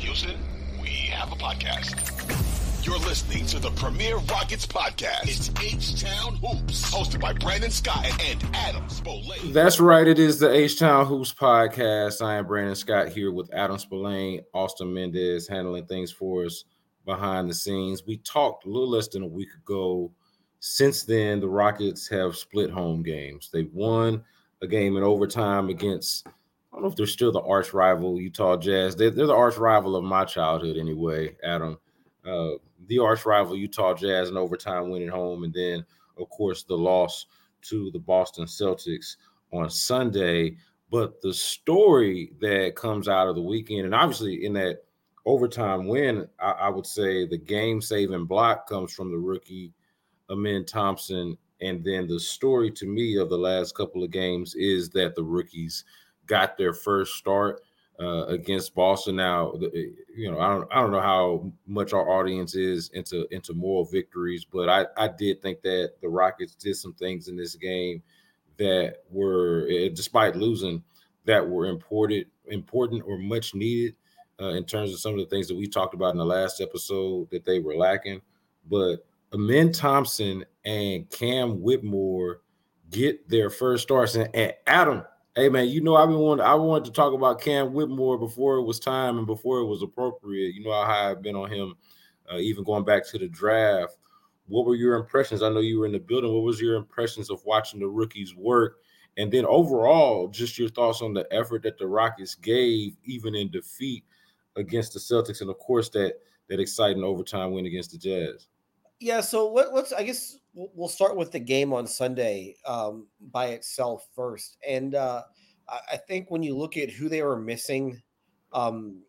Houston, we have a podcast. You're listening to the Premier Rockets podcast. It's H Town Hoops, hosted by Brandon Scott and Adam Spolane. That's right. It is the H Town Hoops podcast. I am Brandon Scott here with Adam Spolane, Austin Mendez handling things for us behind the scenes. We talked a little less than a week ago. Since then, the Rockets have split home games. They've won a game in overtime against I don't know if they're still the arch rival Utah Jazz. They're, they're the arch rival of my childhood anyway, Adam. Uh, the arch rival Utah Jazz in overtime winning home, and then of course the loss to the Boston Celtics on Sunday. But the story that comes out of the weekend, and obviously in that overtime win, I, I would say the game saving block comes from the rookie Amen Thompson. And then the story to me of the last couple of games is that the rookies got their first start uh, against Boston. Now, you know, I don't, I don't know how much our audience is into into moral victories, but I, I did think that the Rockets did some things in this game that were, eh, despite losing, that were important, important or much needed uh, in terms of some of the things that we talked about in the last episode that they were lacking. But Amen Thompson and Cam Whitmore get their first starts, and, and Adam Hey man, you know I've been wanting I wanted to talk about Cam Whitmore before it was time and before it was appropriate. You know how high I've been on him, uh, even going back to the draft. What were your impressions? I know you were in the building. What was your impressions of watching the rookies work? And then overall, just your thoughts on the effort that the Rockets gave, even in defeat against the Celtics, and of course that that exciting overtime win against the Jazz. Yeah, so let, us I guess we'll start with the game on Sunday um, by itself first. And uh, I think when you look at who they were missing, um,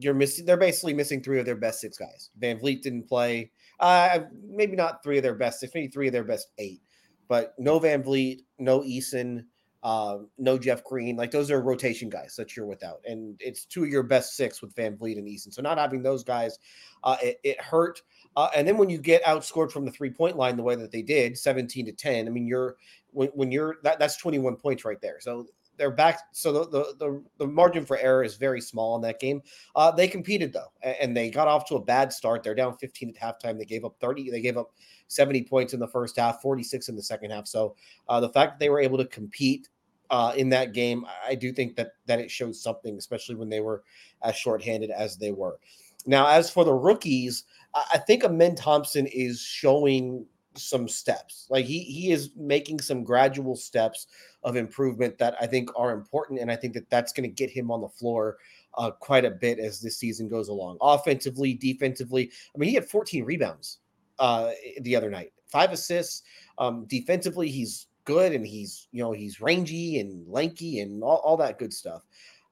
you're missing. They're basically missing three of their best six guys. VanVleet didn't play. Uh, maybe not three of their best six, maybe three of their best eight. But no VanVleet, no Eason, uh, no Jeff Green. Like those are rotation guys that you're without, and it's two of your best six with VanVleet and Eason. So not having those guys, uh, it, it hurt. Uh, and then when you get outscored from the three point line the way that they did, 17 to 10, I mean, you're when, when you're that, that's 21 points right there. So they're back. So the, the, the, the margin for error is very small in that game. Uh, they competed though, and they got off to a bad start. They're down 15 at halftime. They gave up 30. They gave up 70 points in the first half, 46 in the second half. So uh, the fact that they were able to compete uh, in that game, I do think that that it showed something, especially when they were as shorthanded as they were. Now, as for the rookies, I think Amen Thompson is showing some steps. Like he he is making some gradual steps of improvement that I think are important, and I think that that's going to get him on the floor uh, quite a bit as this season goes along. Offensively, defensively, I mean, he had 14 rebounds uh, the other night, five assists. Um, defensively, he's good, and he's you know he's rangy and lanky and all, all that good stuff.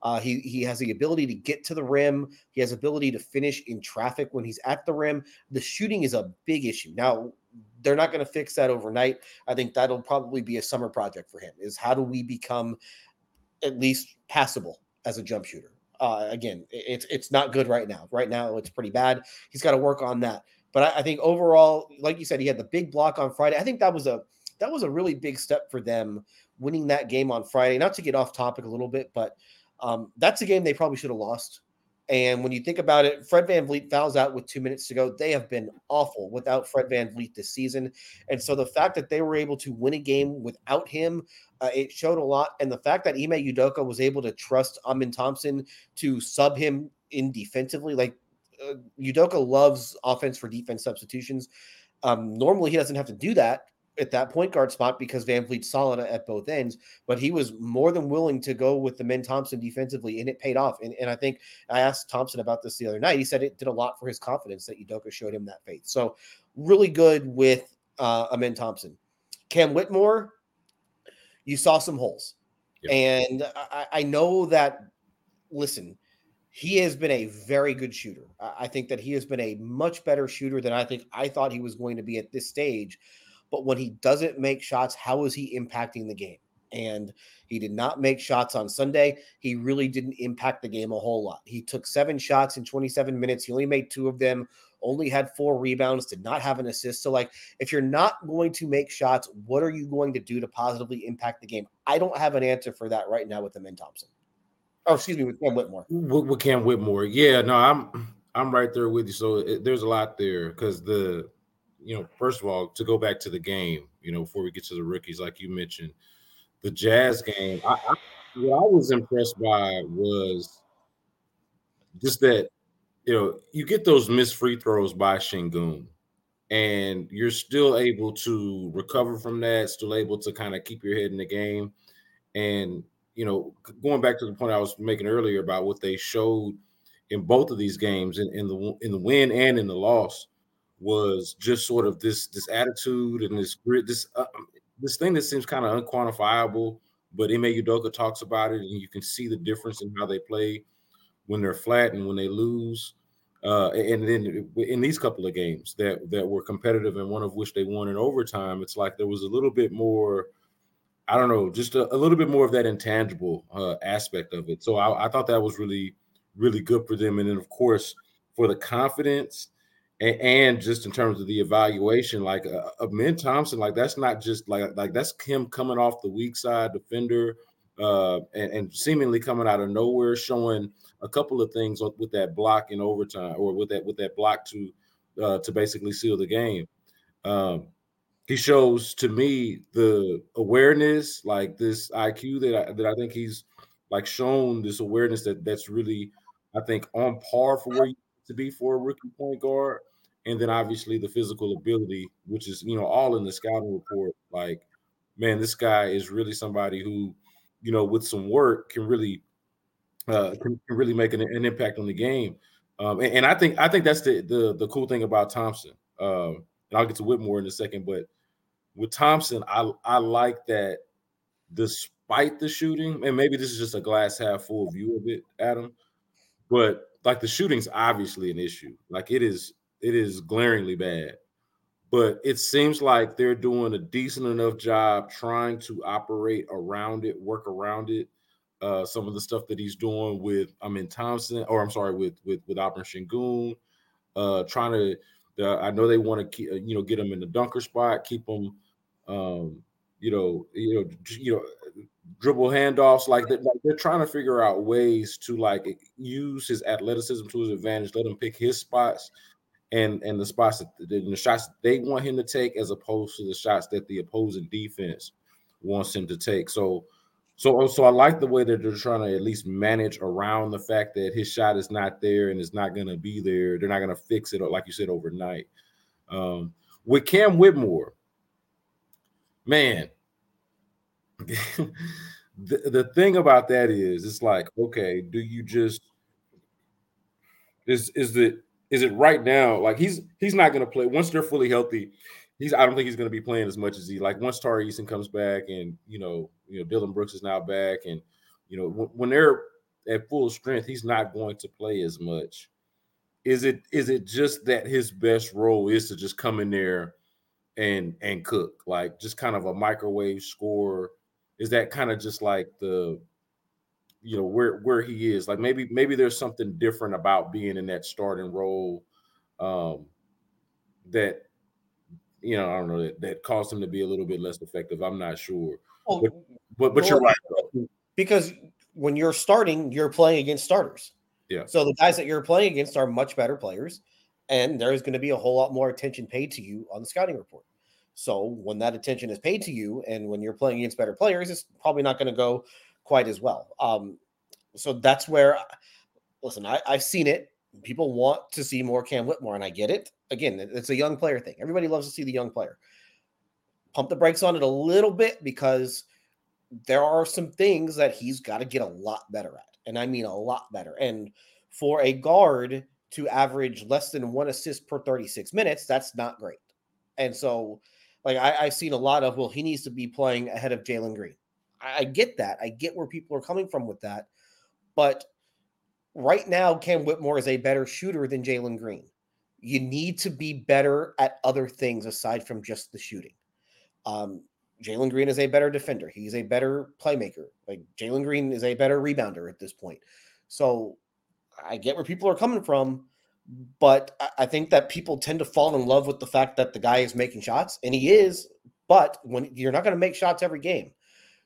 Uh, he he has the ability to get to the rim. He has ability to finish in traffic when he's at the rim. The shooting is a big issue. Now they're not going to fix that overnight. I think that'll probably be a summer project for him. Is how do we become at least passable as a jump shooter? Uh, again, it's it's not good right now. Right now, it's pretty bad. He's got to work on that. But I, I think overall, like you said, he had the big block on Friday. I think that was a that was a really big step for them winning that game on Friday. Not to get off topic a little bit, but um, that's a game they probably should have lost. And when you think about it, Fred VanVleet fouls out with two minutes to go. They have been awful without Fred VanVleet this season. And so the fact that they were able to win a game without him, uh, it showed a lot. And the fact that Ime Udoka was able to trust Amen Thompson to sub him in defensively, like uh, Udoka loves offense for defense substitutions. Um, normally, he doesn't have to do that at that point guard spot because VanVleet's solid at both ends, but he was more than willing to go with the Amen Thompson defensively, and it paid off. And, and I think I asked Thompson about this the other night. He said it did a lot for his confidence that Udoka showed him that faith. So really good with uh, Amen Thompson. Cam Whitmore, you saw some holes. Yep. And I, I know that, listen, he has been a very good shooter. I think that he has been a much better shooter than I think I thought he was going to be at this stage. But when he doesn't make shots, how is he impacting the game? And he did not make shots on Sunday. He really didn't impact the game a whole lot. He took seven shots in 27 minutes. He only made two of them, only had four rebounds, did not have an assist. So, like, if you're not going to make shots, what are you going to do to positively impact the game? I don't have an answer for that right now with Amen Thompson. Oh, excuse me, with Cam Whitmore. With, with Cam Whitmore, yeah, no, I'm I'm right there with you. So it, there's a lot there because the, you know, first of all, to go back to the game, you know, before we get to the rookies, like you mentioned, the Jazz game, I, I, what I was impressed by was just that you know you get those missed free throws by Sengun, and you're still able to recover from that, still able to kind of keep your head in the game, and you know going back to the point I was making earlier about what they showed in both of these games, in, in the in the win and in the loss, was just sort of this this attitude and this grit, this uh, this thing that seems kind of unquantifiable, but Ime Udoka talks about it, and you can see the difference in how they play when they're flat and when they lose. Uh, and then in these couple of games that that were competitive and one of which they won in overtime, it's like there was a little bit more, I don't know, just a, a little bit more of that intangible uh, aspect of it. So I, I thought that was really, really good for them. And then of course for the confidence and, and just in terms of the evaluation, like uh, Amen Thompson, like that's not just like like that's him coming off the weak side defender uh, and, and, seemingly coming out of nowhere, showing a couple of things with that block in overtime or with that with that block to uh, to basically seal the game. Um, he shows to me the awareness, like this IQ that I, that I think he's like shown this awareness that that's really I think on par for where you to be for a rookie point guard and then obviously the physical ability, which is you know all in the scouting report. Like, man, this guy is really somebody who, you know, with some work can really uh, can, really make an, an, impact on the game. Um, and, and, I think I think that's the the, the cool thing about Thompson. Um, and I'll get to Whitmore in a second, but with Thompson, I I like that despite the shooting, and maybe this is just a glass half full view of it, Adam, but like the shooting's obviously an issue. Like it is it is glaringly bad. But it seems like they're doing a decent enough job trying to operate around it, work around it. Uh, some of the stuff that he's doing with Amen Thompson, or I'm sorry, with with with Alperen Sengun, uh, trying to. Uh, I know they want to keep, uh, you know, get him in the dunker spot, keep him, um, you know, you know, you know, dribble handoffs. Like they're, like they're trying to figure out ways to like use his athleticism to his advantage, let him pick his spots and and the spots that the, the shots they want him to take as opposed to the shots that the opposing defense wants him to take. So so so I like the way that they're trying to at least manage around the fact that his shot is not there and it's not going to be there. They're not going to fix it like you said overnight. Um, with Cam Whitmore, man, the, the thing about that is it's like okay, do you just is is it is it right now? Like he's he's not going to play once they're fully healthy. He's I don't think he's going to be playing as much as he like once Tari Eason comes back and you know you know Dillon Brooks is now back and you know when, when they're at full strength, he's not going to play as much. Is it is it just that his best role is to just come in there and and cook like just kind of a microwave score? Is that kind of just like the you know where where he is like maybe maybe there's something different about being in that starting role um that you know i don't know that, that caused him to be a little bit less effective i'm not sure. Well, but but, but well, you're right because when you're starting you're playing against starters. Yeah. So the guys that you're playing against are much better players and there's going to be a whole lot more attention paid to you on the scouting report. So when that attention is paid to you and when you're playing against better players it's probably not going to go quite as well. Um, so that's where, listen, I, I've seen it. People want to see more Cam Whitmore, and I get it. Again, it's a young player thing. Everybody loves to see the young player. Pump the brakes on it a little bit because there are some things that he's got to get a lot better at. And I mean a lot better. And for a guard to average less than one assist per 36 minutes, that's not great. And so, like, I, have seen a lot of, well, he needs to be playing ahead of Jalen Green. I, get that. I get where people are coming from with that. But right now, Cam Whitmore is a better shooter than Jalen Green. You need to be better at other things aside from just the shooting. Um, Jalen Green is a better defender. He's a better playmaker. Like Jalen Green is a better rebounder at this point. So I get where people are coming from, but I think that people tend to fall in love with the fact that the guy is making shots, and he is. But when you're not going to make shots every game,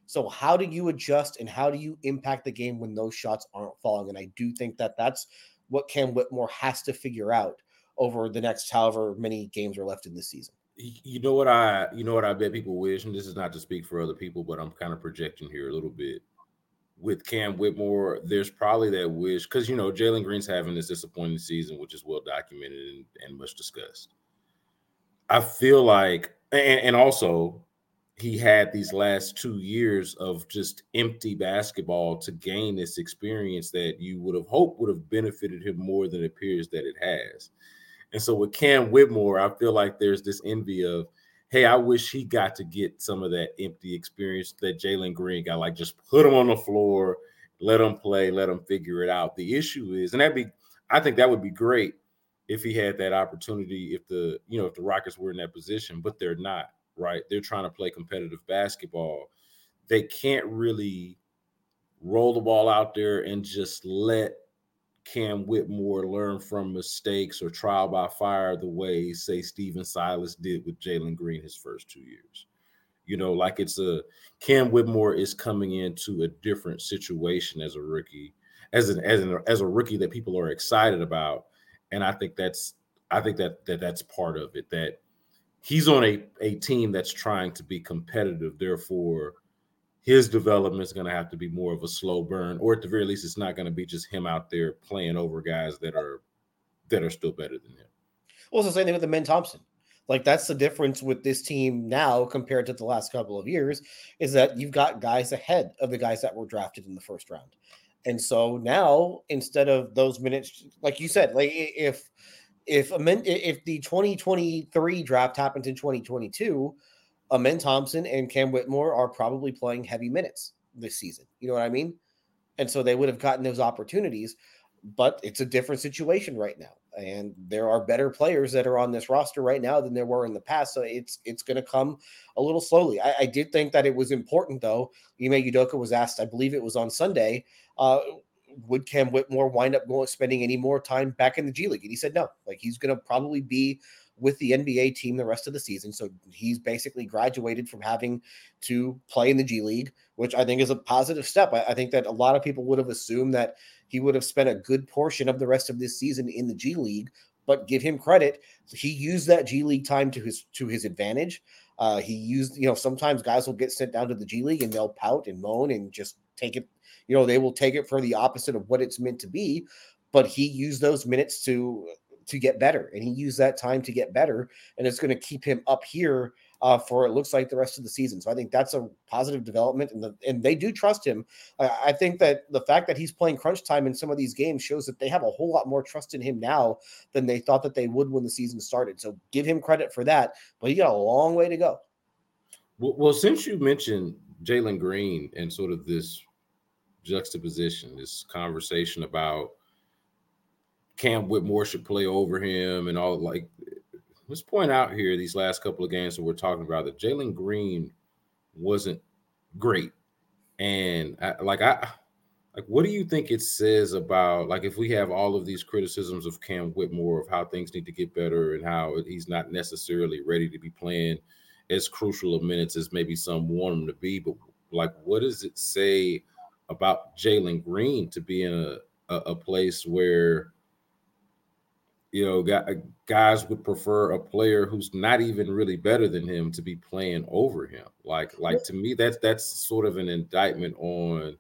so how do you adjust and how do you impact the game when those shots aren't falling? And I do think that that's what Cam Whitmore has to figure out over the next however many games are left in this season. You know what I you know what I bet people wish, and this is not to speak for other people, but I'm kind of projecting here a little bit. With Cam Whitmore, there's probably that wish because you know Jalen Green's having this disappointing season, which is well documented and, and much discussed. I feel like, and, and also he had these last two years of just empty basketball to gain this experience that you would have hoped would have benefited him more than it appears that it has. And so with Cam Whitmore, I feel like there's this envy of, hey, I wish he got to get some of that empty experience that Jalen Green got. Like just put him on the floor, let him play, let him figure it out. The issue is, and that'd be, I think that would be great if he had that opportunity, if the, you know, if the Rockets were in that position, but they're not, right? They're trying to play competitive basketball. They can't really roll the ball out there and just let Cam Whitmore learn from mistakes or trial by fire the way, say, Stephen Silas did with Jalen Green his first two years. You know, like it's a Cam Whitmore is coming into a different situation as a rookie, as an as an as a rookie that people are excited about, and I think that's I think that that that's part of it. That he's on a a team that's trying to be competitive, therefore his development is going to have to be more of a slow burn, or at the very least, it's not going to be just him out there playing over guys that are that are still better than him. Well, it's the same thing with the Amen Thompson. Like that's the difference with this team now compared to the last couple of years is that you've got guys ahead of the guys that were drafted in the first round. And so now instead of those minutes, like you said, like if if if the 2023 draft happened in 2022, Amen Thompson and Cam Whitmore are probably playing heavy minutes this season. You know what I mean? And so they would have gotten those opportunities, but it's a different situation right now. And there are better players that are on this roster right now than there were in the past. So it's it's going to come a little slowly. I, I, did think that it was important, though. Ime Udoka was asked, I believe it was on Sunday, uh, would Cam Whitmore wind up going spending any more time back in the G League? And he said no. Like he's going to probably be with the NBA team the rest of the season. So he's basically graduated from having to play in the G League, which I think is a positive step. I, I, think that a lot of people would have assumed that he would have spent a good portion of the rest of this season in the G League. But give him credit, he used that G League time to his to his advantage. Uh, he used, you know, sometimes guys will get sent down to the G League and they'll pout and moan and just take it, you know, they will take it for the opposite of what it's meant to be. But he used those minutes to to get better, and he used that time to get better, and it's going to keep him up here uh, for it looks like the rest of the season. So I think that's a positive development, and the, and they do trust him. I, I think that the fact that he's playing crunch time in some of these games shows that they have a whole lot more trust in him now than they thought that they would when the season started. So give him credit for that, but he got a long way to go. Well, well since you mentioned Jalen Green and sort of this juxtaposition, this conversation about Cam Whitmore should play over him and all like let's point out here these last couple of games that we're talking about that Jalen Green wasn't great. And I, like I like what do you think it says about like if we have all of these criticisms of Cam Whitmore of how things need to get better and how he's not necessarily ready to be playing as crucial of minutes as maybe some want him to be, but like what does it say about Jalen Green to be in a, a, a place where you know, guys would prefer a player who's not even really better than him to be playing over him. Like, like to me, that's that's sort of an indictment on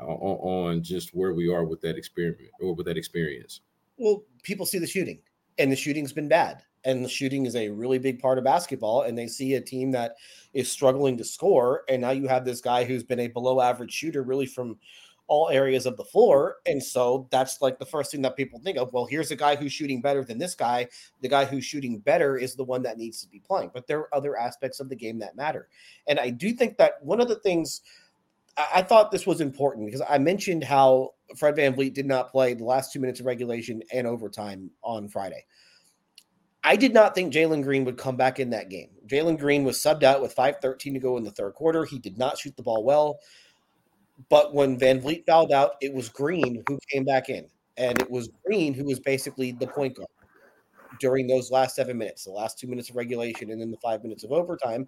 on just where we are with that experiment or with that experience. Well, people see the shooting, and the shooting's been bad, and the shooting is a really big part of basketball. And they see a team that is struggling to score, and now you have this guy who's been a below average shooter, really from all areas of the floor. And so that's like the first thing that people think of. Well, here's a guy who's shooting better than this guy. The guy who's shooting better is the one that needs to be playing. But there are other aspects of the game that matter. And I do think that one of the things I, thought this was important because I mentioned how Fred VanVleet did not play the last two minutes of regulation and overtime on Friday. I did not think Jalen Green would come back in that game. Jalen Green was subbed out with 5.13 to go in the third quarter. He did not shoot the ball well. But when VanVleet fouled out, it was Green who came back in. And it was Green who was basically the point guard during those last seven minutes, the last two minutes of regulation, and then the five minutes of overtime.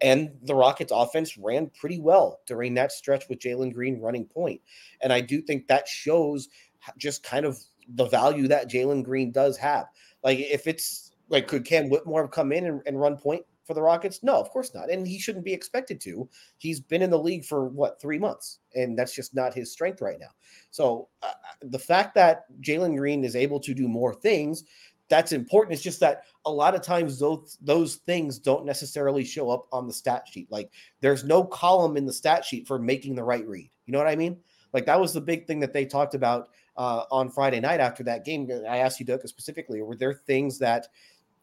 And the Rockets offense ran pretty well during that stretch with Jalen Green running point. And I do think that shows just kind of the value that Jalen Green does have. Like, if it's like, could Cam Whitmore have come in and, and run point for the Rockets? No, of course not. And he shouldn't be expected to. He's been in the league for what, three months, and that's just not his strength right now. So uh, the fact that Jalen Green is able to do more things that's important. It's just that a lot of times those those things don't necessarily show up on the stat sheet. Like there's no column in the stat sheet for making the right read. You know what I mean? Like that was the big thing that they talked about uh, on Friday night after that game. I asked Udoka, specifically, were there things that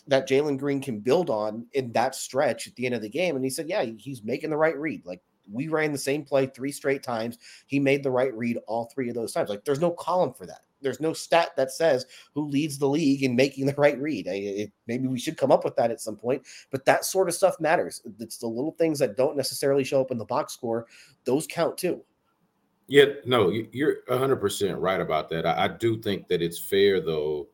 that Jalen Green can build on in that stretch at the end of the game? And he said, yeah, he's making the right read. Like we ran the same play three straight times. He made the right read all three of those times. Like there's no column for that there's no stat that says who leads the league in making the right read. It, maybe we should come up with that at some point, but that sort of stuff matters. It's the little things that don't necessarily show up in the box score; those count too. Yeah, no, you're 100% right about that. I, I do think that it's fair though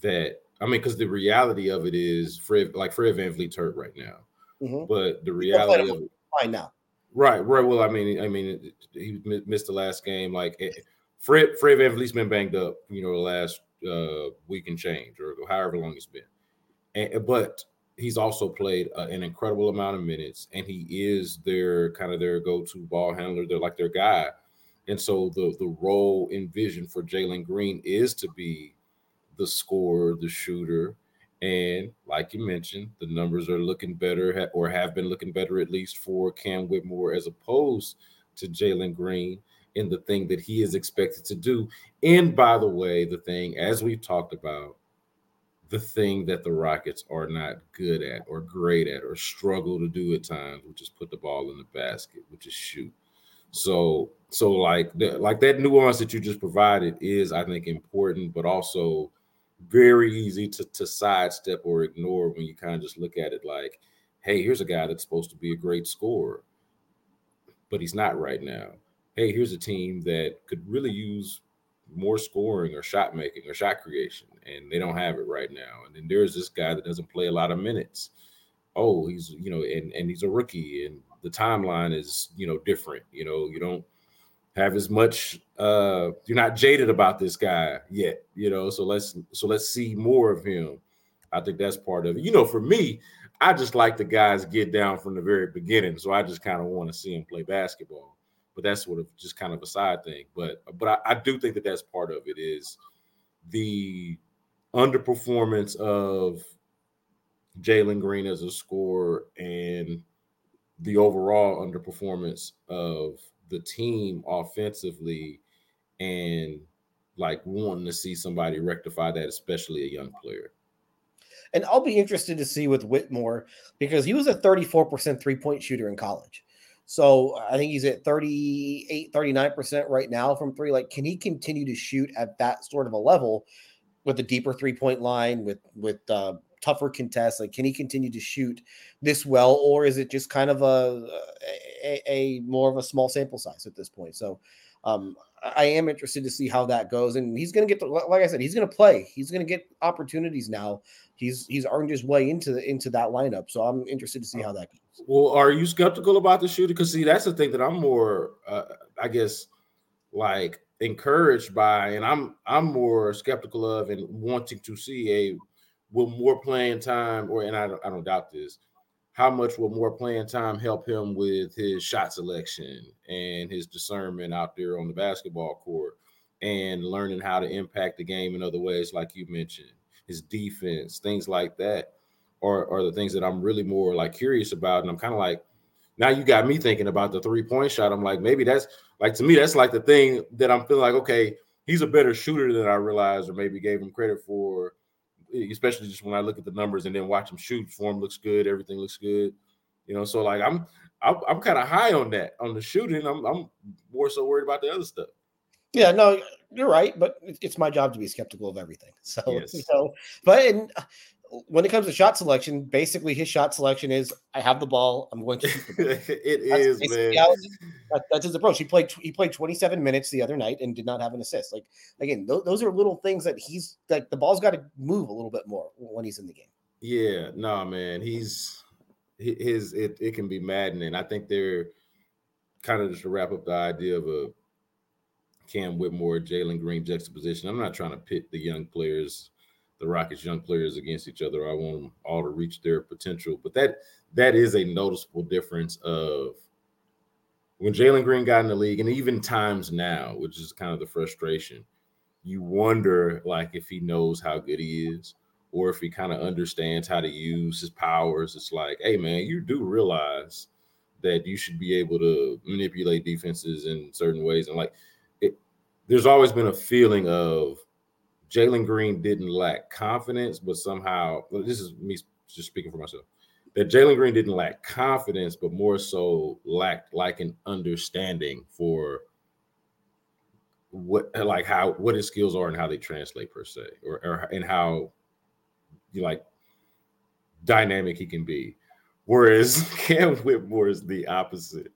that I mean, because the reality of it is Fred, like Fred VanVleet's hurt right now, mm-hmm. but the reality of it, fine now. Right, right. Well, I mean, I mean, he missed the last game. Like eh, Fred Fred VanVleet's been banged up, you know, the last uh, week and change or however long it's been. And, but he's also played uh, an incredible amount of minutes, and he is their kind of their go-to ball handler. They're like their guy, and so the the role envisioned for Jalen Green is to be the scorer, the shooter, and like you mentioned, the numbers are looking better or have been looking better at least for Cam Whitmore as opposed to Jalen Green in the thing that he is expected to do. And by the way, the thing, as we've talked about, the thing that the Rockets are not good at or great at or struggle to do at times, which is put the ball in the basket, which is shoot. So, so like like that nuance that you just provided is, I think, important, but also very easy to to sidestep or ignore when you kind of just look at it like, hey, here's a guy that's supposed to be a great scorer, but he's not right now hey, here's a team that could really use more scoring or shot making or shot creation, and they don't have it right now. And then there's this guy that doesn't play a lot of minutes. Oh, he's you know, and and he's a rookie, and the timeline is you know different. You know, you don't have as much. uh You're not jaded about this guy yet. You know, so let's so let's see more of him. I think that's part of it. You know, for me, I just like the guys get down from the very beginning, so I just kind of want to see him play basketball but that's sort of just kind of a side thing. But but I, I do think that that's part of it is the underperformance of Jalen Green as a scorer and the overall underperformance of the team offensively and like wanting to see somebody rectify that, especially a young player. And I'll be interested to see with Whitmore because he was a 34% three point shooter in college. So I think he's at 38, 39% right now from three. Like, can he continue to shoot at that sort of a level with a deeper three point line, with, with, uh, tougher contests? Like, can he continue to shoot this well, or is it just kind of a, a, a more of a small sample size at this point? So, um, I am interested to see how that goes, and he's going to get to, like I said, he's going to play. He's going to get opportunities now. He's he's earned his way into the into that lineup, so I'm interested to see how that goes. Well, are you skeptical about the shooter? Because see, that's the thing that I'm more, uh, I guess, like encouraged by, and I'm I'm more skeptical of, and wanting to see a with more playing time, or and I don't, I don't doubt this. How much will more playing time help him with his shot selection and his discernment out there on the basketball court, and learning how to impact the game in other ways, like you mentioned, his defense, things like that are, are the things that I'm really more like curious about. And I'm kind of like, now you got me thinking about the three point shot. I'm like, maybe that's like to me, that's like the thing that I'm feeling like, okay, he's a better shooter than I realized or maybe gave him credit for, especially just when I look at the numbers and then watch him shoot. Form looks good, everything looks good. You know, so like I'm I'm, I'm kind of high on that on the shooting. I'm I'm more so worried about the other stuff. Yeah, no, you're right, but it's my job to be skeptical of everything. So, yes. so but and when it comes to shot selection, basically his shot selection is I have the ball, I'm going to shoot the ball. it that's is, man. That, that's his approach. He played he played 27 minutes the other night and did not have an assist. Like again, th- those are little things that he's like the ball's got to move a little bit more when he's in the game. Yeah, no, nah, man, he's his it, it can be maddening. I think they're kind of just to wrap up the idea of a Cam Whitmore, Jalen Green juxtaposition. I'm not trying to pit the young players, the Rockets young players against each other. I want them all to reach their potential. But that that is a noticeable difference of when Jalen Green got in the league, and even times now, which is kind of the frustration. You wonder like if he knows how good he is, or if he kind of understands how to use his powers. It's like, hey man, you do realize that you should be able to manipulate defenses in certain ways. And like there's always been a feeling of Jalen Green didn't lack confidence, but somehow well, this is me just speaking for myself. That Jalen Green didn't lack confidence, but more so lacked like an understanding for what like how what his skills are and how they translate per se, or, or and how you like dynamic he can be. Whereas Cam Whitmore is the opposite,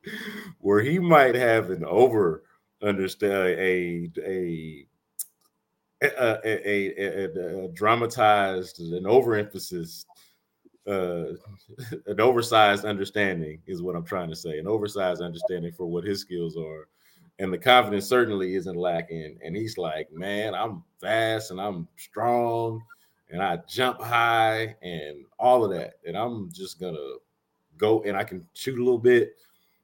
where he might have an over understand a a a, a, a, a dramatized an overemphasis uh an oversized understanding is what i'm trying to say an oversized understanding for what his skills are and the confidence certainly isn't lacking and he's like man i'm fast and i'm strong and i jump high and all of that and i'm just gonna go and i can shoot a little bit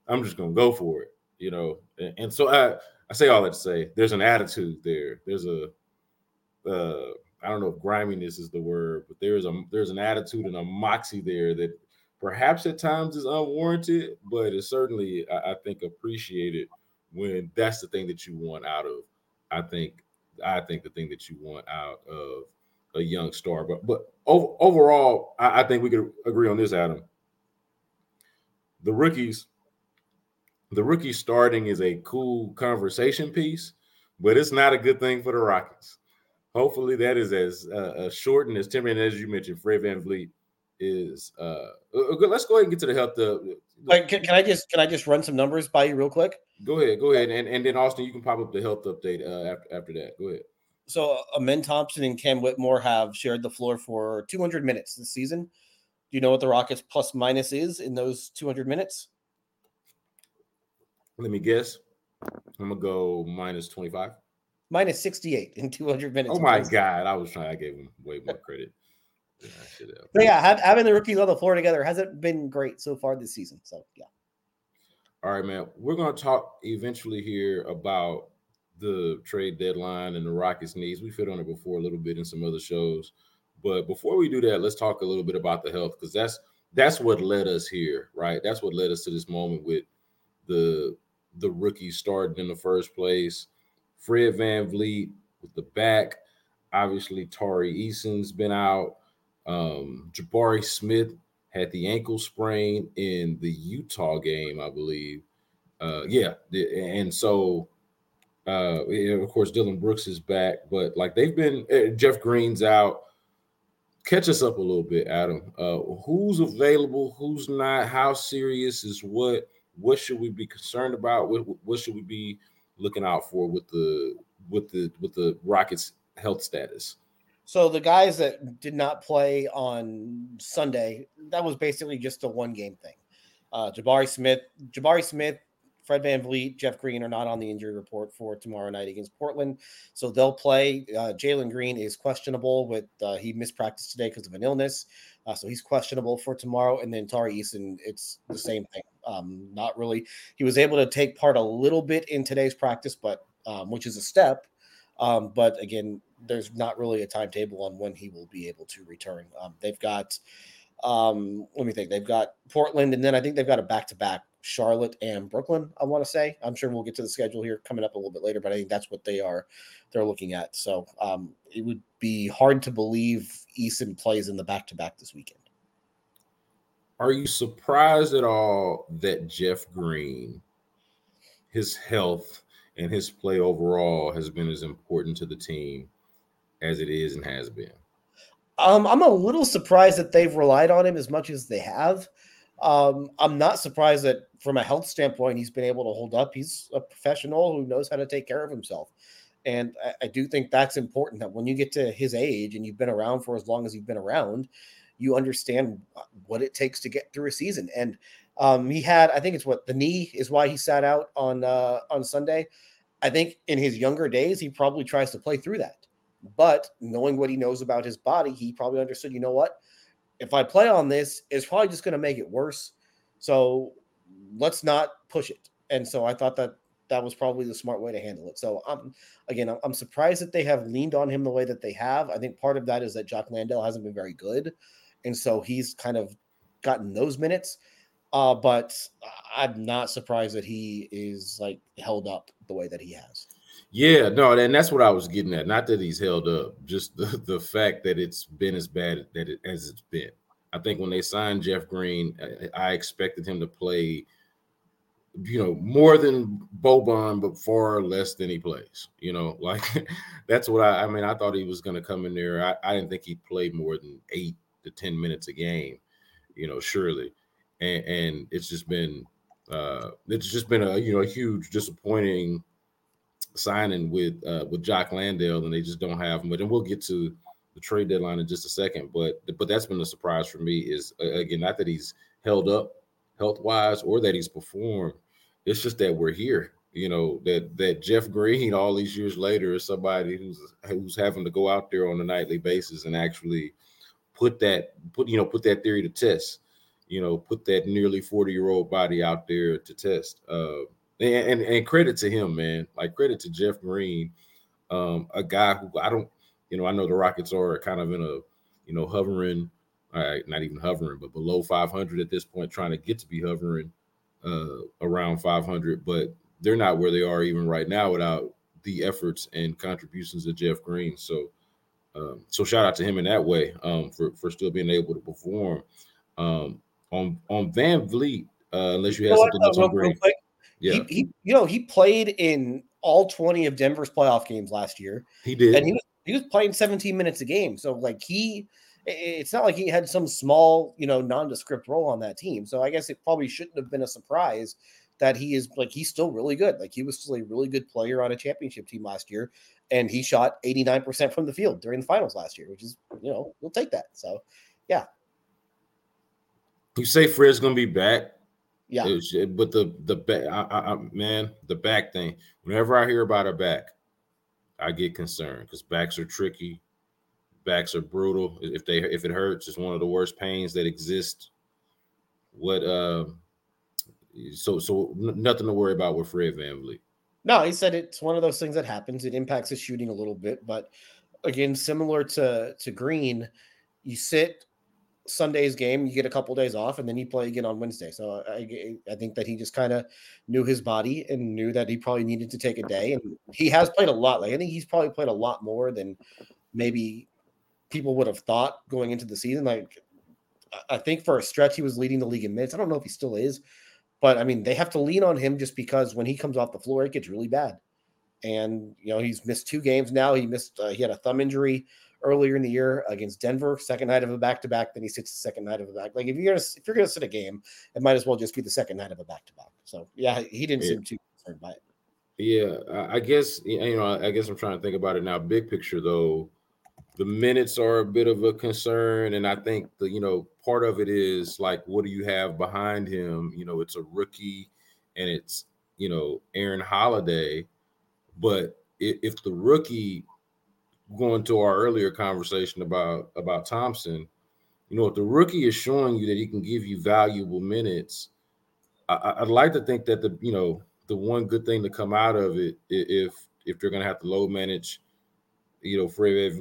i'm just gonna go for it you know. And, and so I I say all that to say there's an attitude there. There's a uh, I don't know if griminess is the word, but there's a there's an attitude and a moxie there that perhaps at times is unwarranted, but it's certainly I, I think appreciated when that's the thing that you want out of. I think I think the thing that you want out of a young star. But but over, overall, I, I think we could agree on this, Adam. The rookies the rookie starting is a cool conversation piece, but it's not a good thing for the Rockets. Hopefully, that is as uh, uh short and as timid as you mentioned. Fred VanVleet is. Uh, uh, uh let's go ahead and get to the health. The, Wait, can, can, I just can I just run some numbers by you real quick? Go ahead, go ahead, and and then Austin, you can pop up the health update uh, after after that. Go ahead. So, uh, Thompson and Cam Whitmore have shared the floor for 200 minutes this season. Do you know what the Rockets plus minus is in those 200 minutes? Let me guess. I'm gonna go minus 25. Minus 68 in 200 minutes. Oh my god, I was trying. I gave him way more credit. Yeah, but yeah, have, having the rookies on the floor together hasn't been great so far this season. So yeah. All right, man. We're gonna talk eventually here about the trade deadline and the Rockets' needs. We've hit on it before a little bit in some other shows, but before we do that, let's talk a little bit about the health because that's that's what led us here, right? That's what led us to this moment with the the rookie starting in the first place. Fred VanVleet with the back. Obviously, Tari Eason's been out. Um, Jabari Smith had the ankle sprain in the Utah game, I believe. Uh, yeah, and so uh, of course Dillon Brooks is back, but like they've been uh, Jeff Green's out. Catch us up a little bit, Adam. Uh, who's available? Who's not? How serious is what? what should we be concerned about? What, what should we be looking out for with the with the with the Rockets' health status? So the guys that did not play on Sunday, that was basically just a one game thing. Uh, Jabari Smith, Jabari Smith, Fred Van VanVleet, Jeff Green are not on the injury report for tomorrow night against Portland, so they'll play. Uh, Jalen Green is questionable with uh, he missed practice today because of an illness. Uh, so he's questionable for tomorrow. And then Tari Eason, it's the same thing. Um, not really. He was able to take part a little bit in today's practice, but um, which is a step. Um, but again, there's not really a timetable on when he will be able to return. Um, they've got, um, let me think, they've got Portland, and then I think they've got a back to back Charlotte and Brooklyn. I want to say. I'm sure we'll get to the schedule here coming up a little bit later, but I think that's what they are they're looking at. So um, it would be hard to believe Eason plays in the back to back this weekend. Are you surprised at all that Jeff Green, his health, and his play overall has been as important to the team as it is and has been. Um, I'm a little surprised that they've relied on him as much as they have. Um, I'm not surprised that from a health standpoint, he's been able to hold up. He's a professional who knows how to take care of himself. And I, I, do think that's important that when you get to his age and you've been around for as long as you've been around, you understand what it takes to get through a season. And um, he had, I think it's what the knee is why he sat out on uh, on Sunday. I think in his younger days, he probably tries to play through that. But knowing what he knows about his body, he probably understood, you know what? If I play on this, it's probably just going to make it worse. So let's not push it. And so I thought that that was probably the smart way to handle it. So I'm um, again, I'm surprised that they have leaned on him the way that they have. I think part of that is that Jock Landale hasn't been very good, and so he's kind of gotten those minutes. Uh, but I'm not surprised that he is like held up the way that he has. Yeah, no, and that's what I was getting at. Not that he's held up, just the, the fact that it's been as bad that it, as it's been. I think when they signed Jeff Green, I, I expected him to play, you know, more than Boban, but far less than he plays. You know, like that's what I. I mean, I thought he was going to come in there. I, I didn't think he'd play more than eight to ten minutes a game. You know, surely, and, and it's just been, uh, it's just been a you know a huge disappointing signing with uh, with Jock Landale, and they just don't have him. But then we'll get to the trade deadline in just a second. But but that's been a surprise for me. Is uh, again not that he's held up health wise or that he's performed. It's just that we're here. You know that that Jeff Green all these years later is somebody who's who's having to go out there on a nightly basis and actually put that put you know put that theory to test. You know, put that nearly forty year old body out there to test. Uh, and, and, and credit to him, man. Like credit to Jeff Green, um, a guy who I don't, you know, I know the Rockets are kind of in a, you know, hovering, all right, not even hovering, but below 500 at this point, trying to get to be hovering uh, around 500, but they're not where they are even right now without the efforts and contributions of Jeff Green. So, um, so shout out to him in that way um, for for still being able to perform. Um, on on VanVleet, uh, unless you have something else on Green. Yeah. He, he, you know, he played in all 20 of Denver's playoff games last year. He did. And he was he was playing 17 minutes a game. So like he it's not like he had some small, you know, nondescript role on that team. So I guess it probably shouldn't have been a surprise that he is like he's still really good. Like he was still a really good player on a championship team last year, and he shot 89% from the field during the finals last year, which is you know, we'll take that. So yeah. You say Fred's gonna be back. Yeah. Was, but the the back, I, I, man, the back thing. Whenever I hear about a back, I get concerned because backs are tricky. Backs are brutal. If they if it hurts, it's one of the worst pains that exist. What uh, so so nothing to worry about with Fred VanVleet. No, he said it's one of those things that happens. It impacts his shooting a little bit, but again, similar to to Green, you sit Sunday's game, you get a couple days off, and then you play again on Wednesday. So I, I think that he just kind of knew his body and knew that he probably needed to take a day. And he has played a lot. Like I think he's probably played a lot more than maybe people would have thought going into the season. Like I think for a stretch he was leading the league in minutes. I don't know if he still is, but I mean they have to lean on him just because when he comes off the floor, it gets really bad. And you know he's missed two games now. He missed. Uh, he had a thumb injury earlier in the year against Denver, second night of a back to back. Then he sits the second night of a back. Like if you're gonna if you're gonna sit a game, it might as well just be the second night of a back to back. So yeah, he didn't yeah. seem too concerned by it. Yeah, I guess you know. I guess I'm trying to think about it now. Big picture though, the minutes are a bit of a concern, and I think the you know part of it is like, what do you have behind him? You know, it's a rookie, and it's you know Aaron Holiday, but if the rookie going to our earlier conversation about about Thompson, you know, if the rookie is showing you that he can give you valuable minutes, I, would like to think that the you know the one good thing to come out of it if if they're going to have to load manage, you know, Fred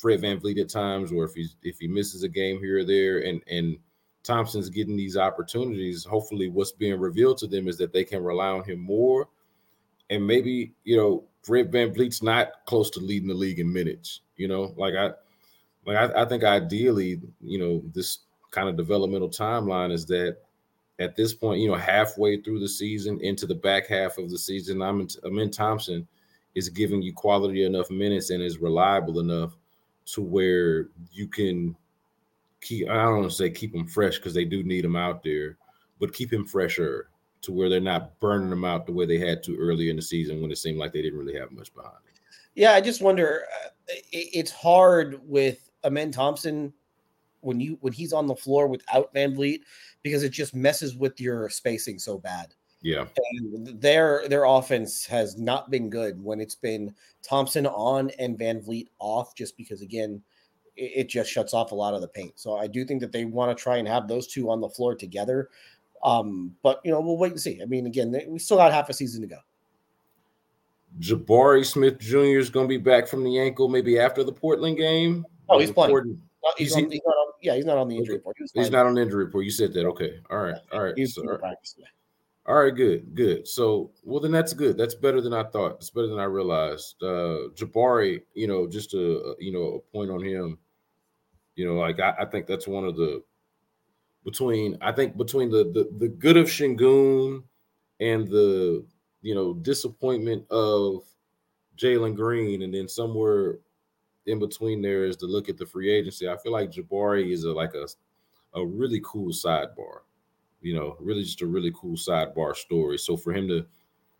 Fred VanVleet at times, or if he's if he misses a game here or there, and and Thompson's getting these opportunities, hopefully what's being revealed to them is that they can rely on him more, and maybe you know Fred Van VanVleet's not close to leading the league in minutes. You know, like I, like I, I think ideally, you know, this kind of developmental timeline is that at this point, you know, halfway through the season into the back half of the season, I'm in Thompson is giving you quality enough minutes and is reliable enough to where you can keep. I don't want to say keep them fresh because they do need them out there, but keep him fresher to where they're not burning them out the way they had to earlier in the season when it seemed like they didn't really have much behind. Yeah, I just wonder. Uh, it's hard with Amen Thompson when you when he's on the floor without Van VanVleet because it just messes with your spacing so bad. Yeah. And their their offense has not been good when it's been Thompson on and VanVleet off, just because again, it, it just shuts off a lot of the paint. So I do think that they want to try and have those two on the floor together. Um, but you know, we'll wait and see. I mean, again, we still got half a season to go. Jabari Smith Jr. is going to be back from the ankle maybe after the Portland game. Oh, he's playing. He's, on, he's not on, yeah, he's not on the injury report. He he's not on the injury report. You said that. Okay. All right. All right. He's so, all right. All right. Good. Good. So, well, then that's good. That's better than I thought. It's better than I realized. Uh Jabari, you know, just a you know a point on him. You know, like I, I think that's one of the between I think between the the the good of Sengun and the you know disappointment of Jalen Green, and then somewhere in between there is to look at the free agency. I feel like Jabari is a like a a really cool sidebar, you know, really just a really cool sidebar story. So for him to,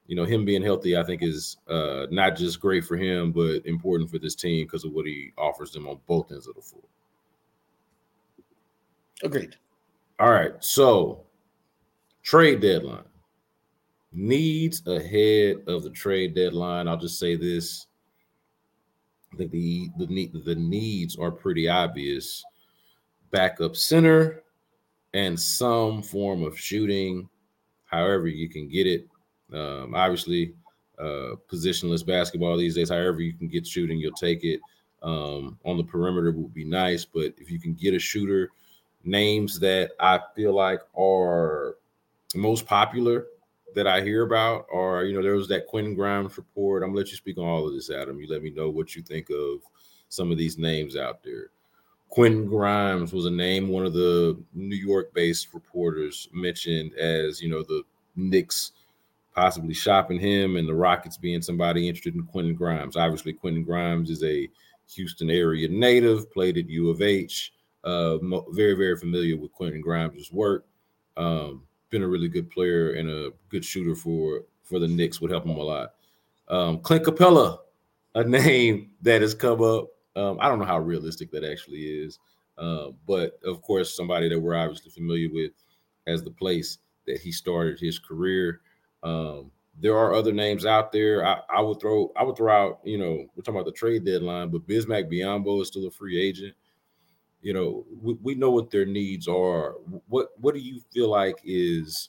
you know, him being healthy, I think is uh not just great for him, but important for this team because of what he offers them on both ends of the floor. Agreed. All right, so trade deadline needs ahead of the trade deadline. I'll just say this I think the the need the needs are pretty obvious. Backup center and some form of shooting, however you can get it. Um, obviously, uh, positionless basketball these days. However you can get shooting, you'll take it. Um, on the perimeter would be nice, but if you can get a shooter, names that I feel like are most popular that I hear about are, you know, there was that Quentin Grimes report. I'm gonna let you speak on all of this, Adam. You let me know what you think of some of these names out there. Quentin Grimes was a name one of the New York-based reporters mentioned as, you know, the Knicks possibly shopping him and the Rockets being somebody interested in Quentin Grimes. Obviously, Quentin Grimes is a Houston area native, played at U of H. Uh, very, very familiar with Quentin Grimes' work. Um, been a really good player and a good shooter for for the Knicks. Would help him a lot. Um, Clint Capela, a name that has come up. Um, I don't know how realistic that actually is, uh, but of course, somebody that we're obviously familiar with as the place that he started his career. Um, there are other names out there. I, I, would throw I would throw out, you know, we're talking about the trade deadline, but Bismack Biyombo is still a free agent you know we, we know what their needs are what what do you feel like is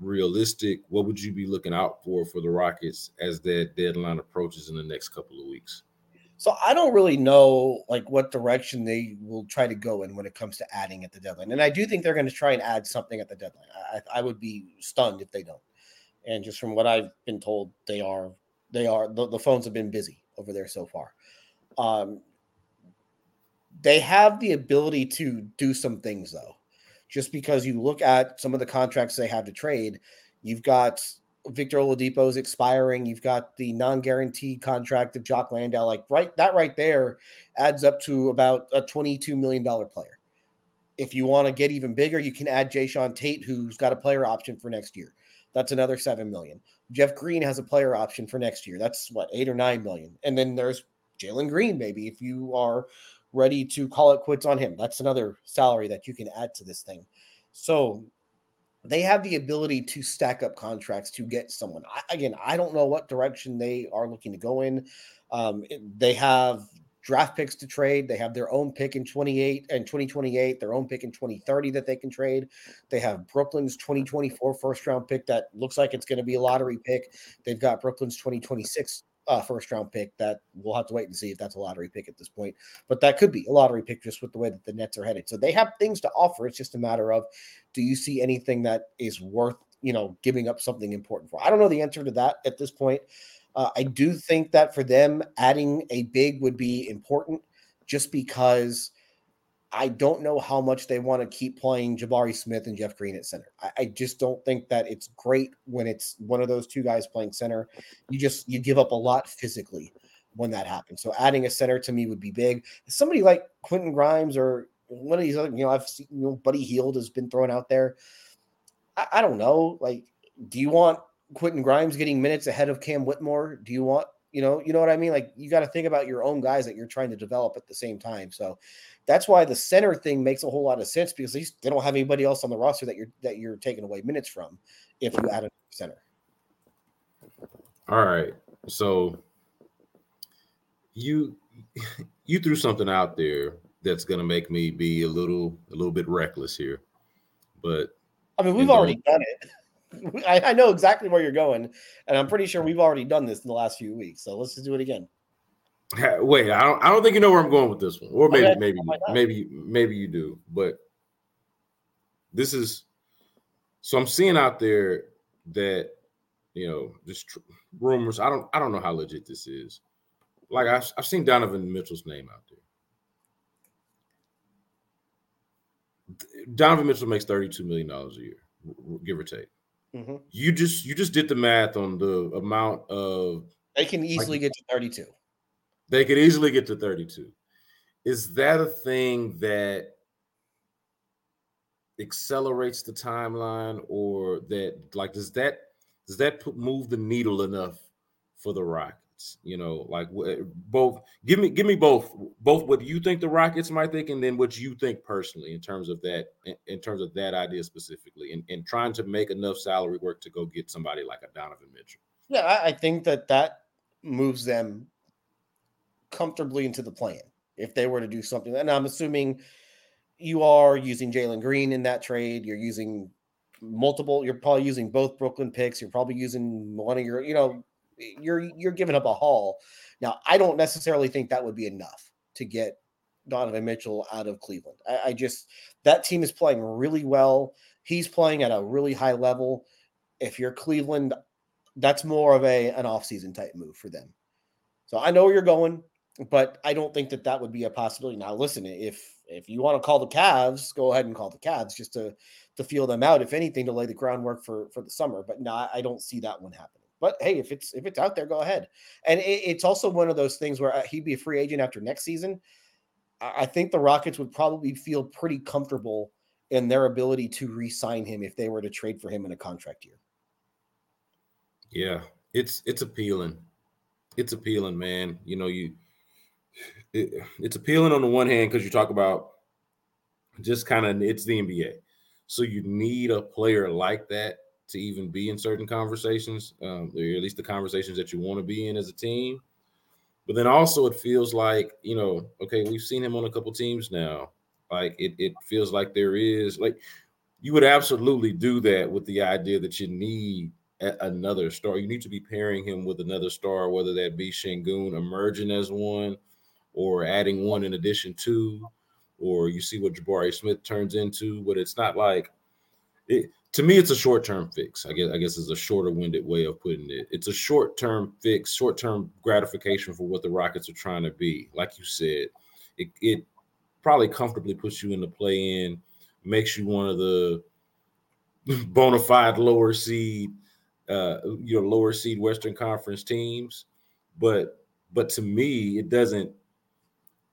realistic what would you be looking out for for the rockets as that deadline approaches in the next couple of weeks so i don't really know like what direction they will try to go in when it comes to adding at the deadline and i do think they're going to try and add something at the deadline I, I would be stunned if they don't and just from what i've been told they are they are the, the phones have been busy over there so far um they have the ability to do some things though. Just because you look at some of the contracts they have to trade, you've got Victor Oladipo's expiring. You've got the non-guaranteed contract of Jock Landale. Like right, that right there adds up to about a twenty-two million dollar player. If you want to get even bigger, you can add Jae'Sean Tate, who's got a player option for next year. That's another seven million. Jeff Green has a player option for next year. That's what eight or nine million. And then there's Jalen Green, maybe if you are ready to call it quits on him. That's another salary that you can add to this thing. So they have the ability to stack up contracts to get someone. I, again, I don't know what direction they are looking to go in. Um, they have draft picks to trade. They have their own pick in 28 and 2028, their own pick in 2030 that they can trade. They have Brooklyn's 2024 first round pick that looks like it's going to be a lottery pick. They've got Brooklyn's 2026 uh, first round pick that we'll have to wait and see if that's a lottery pick at this point. But that could be a lottery pick just with the way that the Nets are headed. So they have things to offer. It's just a matter of do you see anything that is worth, you know, giving up something important for? I don't know the answer to that at this point. Uh, I do think that for them, adding a big would be important just because I don't know how much they want to keep playing Jabari Smith and Jeff Green at center. I, I, just don't think that it's great when it's one of those two guys playing center. You just you give up a lot physically when that happens. So adding a center to me would be big. Somebody like Quentin Grimes or one of these other, you know, I've seen you know Buddy Hield has been thrown out there. I, I don't know. Like, do you want Quentin Grimes getting minutes ahead of Cam Whitmore? Do you want you know, you know what I mean? Like you got to think about your own guys that you're trying to develop at the same time. So that's why the center thing makes a whole lot of sense because they don't have anybody else on the roster that you're that you're taking away minutes from if you add a center. All right. So you you threw something out there that's gonna make me be a little a little bit reckless here. But I mean we've already done it. I, I, know exactly where you're going, and I'm pretty sure we've already done this in the last few weeks. So let's just do it again. Wait, I don't. I don't think you know where I'm going with this one, or maybe, okay. maybe, maybe, maybe you do. But this is so I'm seeing out there that you know just tr- rumors. I don't. I don't know how legit this is. Like I've, I've seen Donovan Mitchell's name out there. Donovan Mitchell makes thirty-two million dollars a year, give or take. Mm-hmm. You just you just did the math on the amount of they can easily like, get to 32. They could easily get to 32. Is that a thing that accelerates the timeline or that like does that does that move the needle enough for the Rockets? You know, like both. Give me, give me both. Both what you think the Rockets might think, and then what you think personally in terms of that, in, in terms of that idea specifically, and, and trying to make enough salary work to go get somebody like a Donovan Mitchell. Yeah, I think that that moves them comfortably into the plan if they were to do something. And I'm assuming you are using Jalen Green in that trade. You're using multiple. You're probably using both Brooklyn picks. You're probably using one of your, you know, you're you're giving up a haul. Now, I don't necessarily think that would be enough to get Donovan Mitchell out of Cleveland. I, I just that team is playing really well. He's playing at a really high level. If you're Cleveland, that's more of a an offseason type move for them. So I know where you're going, but I don't think that that would be a possibility. Now, listen, if if you want to call the Cavs, go ahead and call the Cavs just to to feel them out, if anything, to lay the groundwork for for the summer. But no, I don't see that one happening. But hey, if it's if it's out there, go ahead. And it, it's also one of those things where uh, he'd be a free agent after next season. I think the Rockets would probably feel pretty comfortable in their ability to re-sign him if they were to trade for him in a contract year. Yeah, it's it's appealing. It's appealing, man. You know, you it, it's appealing on the one hand because you talk about just kind of it's the NBA. So you need a player like that to even be in certain conversations, um, or at least the conversations that you want to be in as a team. But then also, it feels like you know, okay, we've seen him on a couple teams now. Like it, it feels like there is like you would absolutely do that with the idea that you need another star. You need to be pairing him with another star, whether that be Sengun emerging as one, or adding one in addition to, or you see what Jabari Smith turns into. But it's not like it, to me, it's a short term fix. I guess I guess is a shorter winded way of putting it. It's a short term fix, short term gratification for what the Rockets are trying to be. Like you said, it, it probably comfortably puts you in the play in, makes you one of the bona fide lower seed, uh, you know, lower seed Western Conference teams. But but to me, it doesn't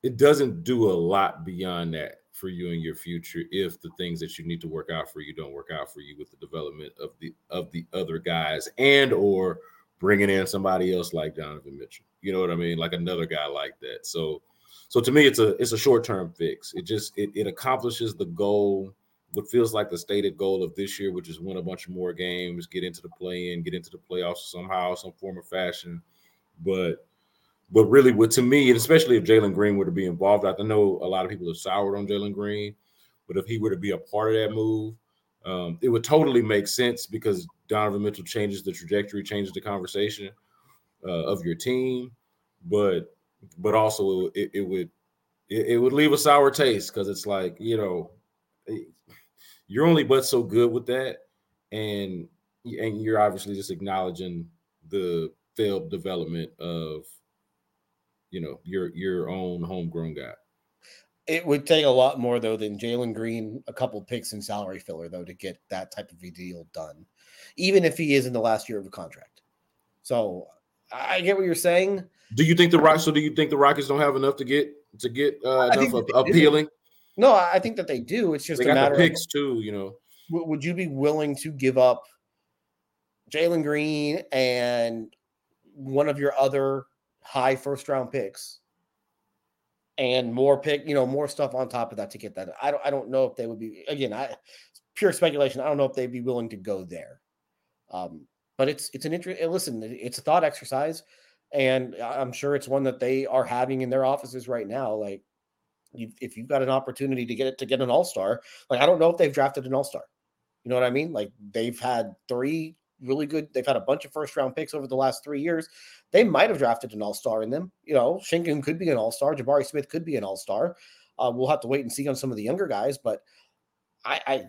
it doesn't do a lot beyond that for you in your future if the things that you need to work out for you don't work out for you with the development of the of the other guys and or bringing in somebody else like Donovan Mitchell. You know what I mean? Like another guy like that. So so to me it's a it's a short-term fix. It just it, it accomplishes the goal what feels like the stated goal of this year, which is win a bunch more games, get into the play in, get into the playoffs somehow, some form of fashion. But but really, what to me, and especially if Jalen Green were to be involved, I know a lot of people have soured on Jalen Green, but if he were to be a part of that move, um, it would totally make sense because Donovan Mitchell changes the trajectory, changes the conversation uh, of your team, but but also it, it would it, it, would leave a sour taste because it's like you know you're only but so good with that, and and you're obviously just acknowledging the failed development of you know your your own homegrown guy It would take a lot more though than Jalen Green, a couple picks and salary filler though to get that type of a deal done, even if he is in the last year of a contract. So I get what you're saying. Do you think the Rockets? So do you think the Rockets don't have enough to get to get uh, enough of, appealing? No, I think that they do. It's just they a matter the picks of, too. You know, would you be willing to give up Jalen Green and one of your other high first round picks and more pick, you know, more stuff on top of that to get that. I don't I don't know if they would be again, I pure speculation. I don't know if they'd be willing to go there. Um, but it's it's an interest. Listen, it's a thought exercise, and I'm sure it's one that they are having in their offices right now. Like, you, if you've got an opportunity to get it to get an all star, like I don't know if they've drafted an all star. You know what I mean? Like they've had three really good. They've had a bunch of first round picks over the last three years. They might have drafted an all star in them. You know, Sengun could be an all star. Jabari Smith could be an all star. Uh, we'll have to wait and see on some of the younger guys, but I, I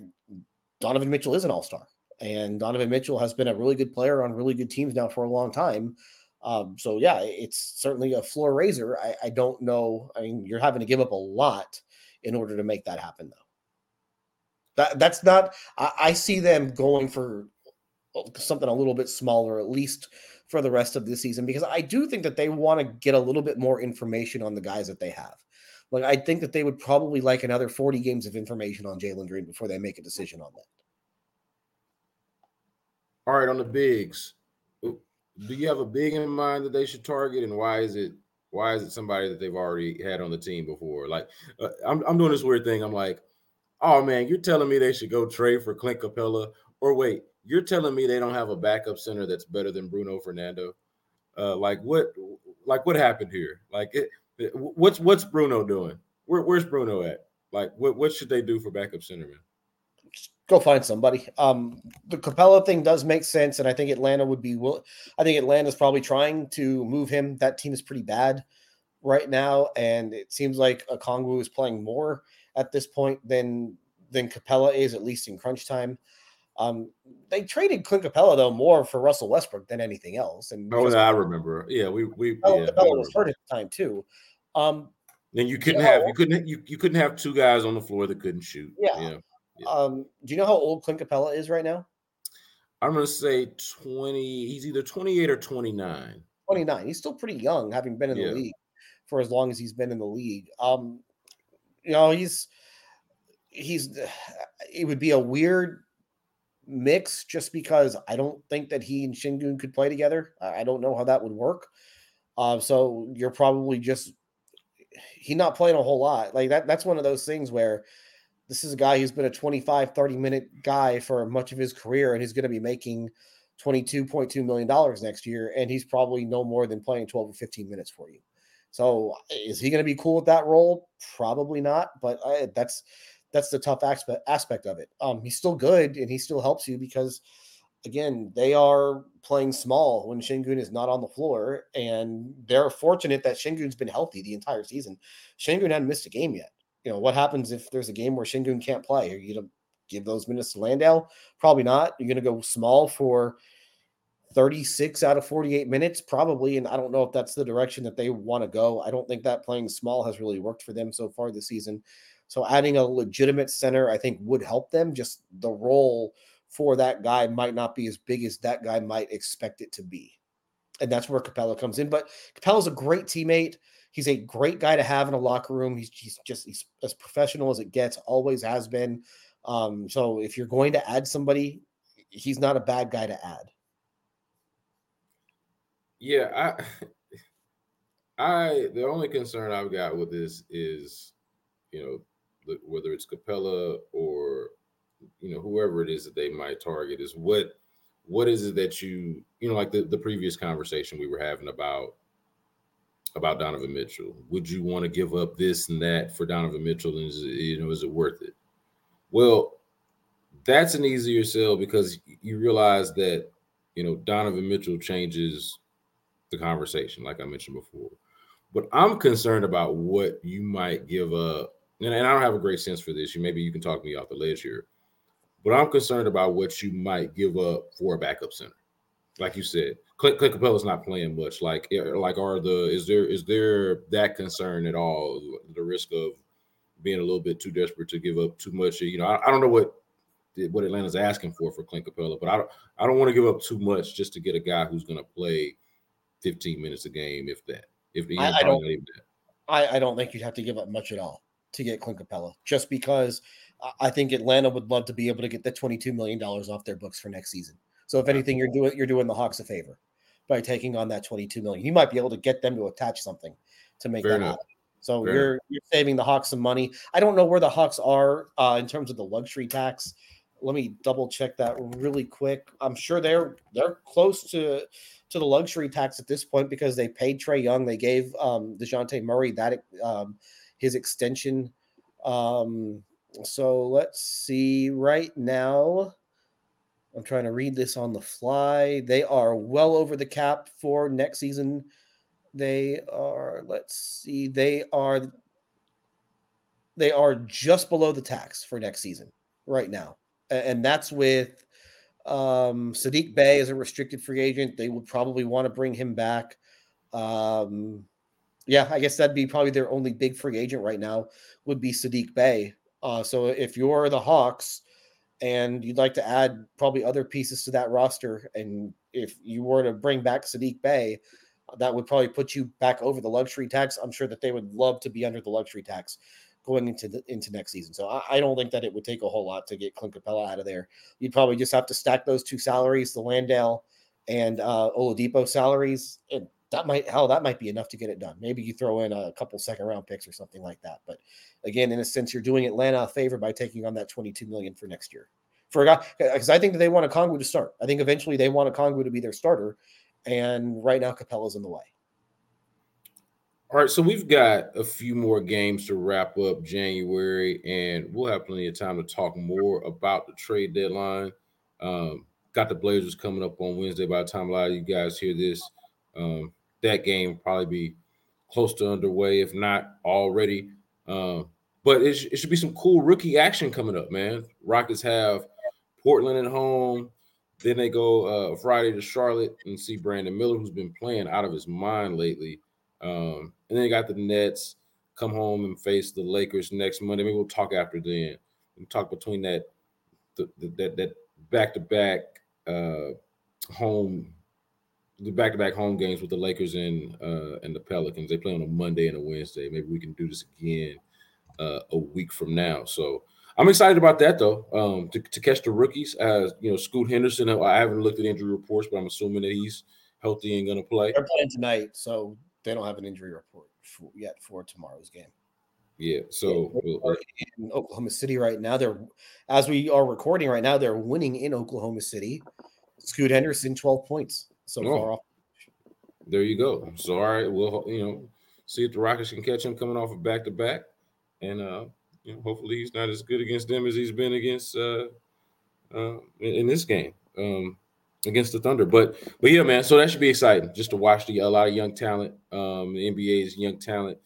Donovan Mitchell is an all star, and Donovan Mitchell has been a really good player on really good teams now for a long time. Um, so yeah, it's certainly a floor raiser. I, I don't know. I mean, you're having to give up a lot in order to make that happen, though. That that's not. I, I see them going for something a little bit smaller, at least for the rest of the season, because I do think that they want to get a little bit more information on the guys that they have. Like I think that they would probably like another 40 games of information on Jalen Green before they make a decision on that. All right, on the bigs, do you have a big in mind that they should target, and why is it why is it somebody that they've already had on the team before? Like, uh, I'm I'm doing this weird thing. I'm like, oh man, you're telling me they should go trade for Clint Capela, or wait, you're telling me they don't have a backup center that's better than Bruno Fernando? Uh, like what? Like what happened here? Like it, it, what's what's Bruno doing? Where, where's Bruno at? Like what what should they do for backup center man? go find somebody. Um, the Capela thing does make sense, and I think Atlanta would be. Will I think Atlanta's probably trying to move him. That team is pretty bad right now, and it seems like Okongwu is playing more at this point than than Capela is, at least in crunch time. Um, they traded Clint Capela though more for Russell Westbrook than anything else. And oh, I remember. Yeah, we we Capela, yeah, Capela was hurt at the time too. Um, and you couldn't you know, have you couldn't you, you couldn't have two guys on the floor that couldn't shoot. Yeah. yeah. yeah. Um, do you know how old Clint Capela is right now? I'm gonna say 20. He's either 28 or 29. 29. He's still pretty young, having been in the league for as long as he's been in the league. Um, you know, he's he's it would be a weird mix just because I don't think that he and Sengun could play together. I don't know how that would work. Uh, so you're probably just he not playing a whole lot. Like that that's one of those things where this is a guy who's been a 25 30 minute guy for much of his career and he's going to be making 22.2 million dollars next year and he's probably no more than playing 12 or 15 minutes for you. So is he going to be cool with that role? Probably not, but I, that's that's the tough aspect aspect of it. Um, he's still good and he still helps you because again, they are playing small when Sengun is not on the floor, and they're fortunate that Sengun's been healthy the entire season. Sengun hadn't missed a game yet. You know what happens if there's a game where Sengun can't play? Are you gonna give those minutes to Landale? Probably not. You're gonna go small for 36 out of 48 minutes, probably. And I don't know if that's the direction that they want to go. I don't think that playing small has really worked for them so far this season. So adding a legitimate center, I think, would help them. Just the role for that guy might not be as big as that guy might expect it to be. And that's where Capela comes in. But Capela's a great teammate. He's a great guy to have in a locker room. He's, he's just he's as professional as it gets, always has been. Um, so if you're going to add somebody, he's not a bad guy to add. Yeah, I I the only concern I've got with this is, you know, whether it's Capela or you know whoever it is that they might target is what what is it that you you know like the, the previous conversation we were having about about Donovan Mitchell. Would you want to give up this and that for Donovan Mitchell and is it, you know is it worth it? Well that's an easier sell because you realize that you know Donovan Mitchell changes the conversation like I mentioned before. But I'm concerned about what you might give up and, and I don't have a great sense for this. You maybe you can talk me off the ledge here, but I'm concerned about what you might give up for a backup center. Like you said, Clint, Clint Capela's not playing much. Like, eh, like are the is there is there that concern at all? The risk of being a little bit too desperate to give up too much. You know, I, I don't know what what Atlanta's asking for for Clint Capela, but I don't I don't want to give up too much just to get a guy who's going to play 15 minutes a game, if that. If you know, I, I don't, I, I don't think you'd have to give up much at all to get Clint Capela, just because I think Atlanta would love to be able to get the 22 million dollars off their books for next season. So if anything, you're doing you're doing the Hawks a favor by taking on that 22 million. You might be able to get them to attach something to make Fair that enough. happen. So Fair you're enough. you're saving the Hawks some money. I don't know where the Hawks are uh, in terms of the luxury tax. Let me double check that really quick. I'm sure they're they're close to to the luxury tax at this point because they paid Trae Young. They gave um, Dejounte Murray that um, his extension. Um, so let's see. Right now, I'm trying to read this on the fly. They are well over the cap for next season. They are. Let's see. They are. They are just below the tax for next season right now, and that's with um, Saddiq Bey is a restricted free agent. They would probably want to bring him back. Um, yeah, I guess that'd be probably their only big free agent right now would be Saddiq Bey. Uh, so if you're the Hawks and you'd like to add probably other pieces to that roster, and if you were to bring back Saddiq Bey, that would probably put you back over the luxury tax. I'm sure that they would love to be under the luxury tax going into the, into next season. So I, I, don't think that it would take a whole lot to get Clint Capela out of there. You'd probably just have to stack those two salaries, the Landale and uh, Oladipo salaries, and that might hell that might be enough to get it done. Maybe you throw in a couple second round picks or something like that. But again, in a sense, you're doing Atlanta a favor by taking on that 22 million for next year. For a guy, because I think that they want Okongwu to start. I think eventually they want Okongwu to be their starter, and right now Capela's in the way. All right, so we've got a few more games to wrap up January, and we'll have plenty of time to talk more about the trade deadline. Um, got the Blazers coming up on Wednesday. By the time a lot of you guys hear this, um, that game probably be close to underway, if not already. Um, but it, sh- it should be some cool rookie action coming up, man. Rockets have Portland at home. Then they go uh, Friday to Charlotte and see Brandon Miller, who's been playing out of his mind lately. Um, and then you got the Nets come home and face the Lakers next Monday. Maybe we'll talk after then. We'll talk between that the, the, that that back to back home the back to back home games with the Lakers and uh, and the Pelicans. They play on a Monday and a Wednesday. Maybe we can do this again uh, a week from now. So I'm excited about that though. Um, to, to catch the rookies, as you know, Scoot Henderson. I haven't looked at injury reports, but I'm assuming that he's healthy and going to play. They're playing tonight, so they don't have an injury report for, yet for tomorrow's game. Yeah, so we'll, in Oklahoma City right now, they're as we are recording right now, they're winning in Oklahoma City. Scoot Henderson, 12 points so oh, far off. There you go. So all right, we'll you know see if the Rockets can catch him coming off of back to back, and uh, you know hopefully he's not as good against them as he's been against uh, uh in, in this game. Um, against the Thunder. But but yeah, man. So that should be exciting just to watch the a lot of young talent. Um, the NBA's young talent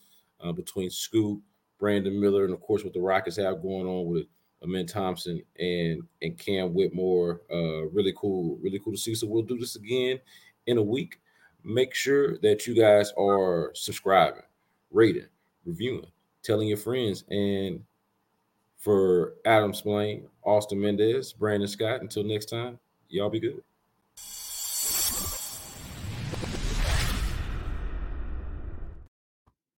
uh, between Scoot, Brandon Miller, and of course what the Rockets have going on with Amen Thompson and and Cam Whitmore. Uh, really cool, really cool to see. So we'll do this again in a week. Make sure that you guys are subscribing, rating, reviewing, telling your friends, and for Adam Spolane, Austin Mendez, Brandon Scott. Until next time, y'all be good.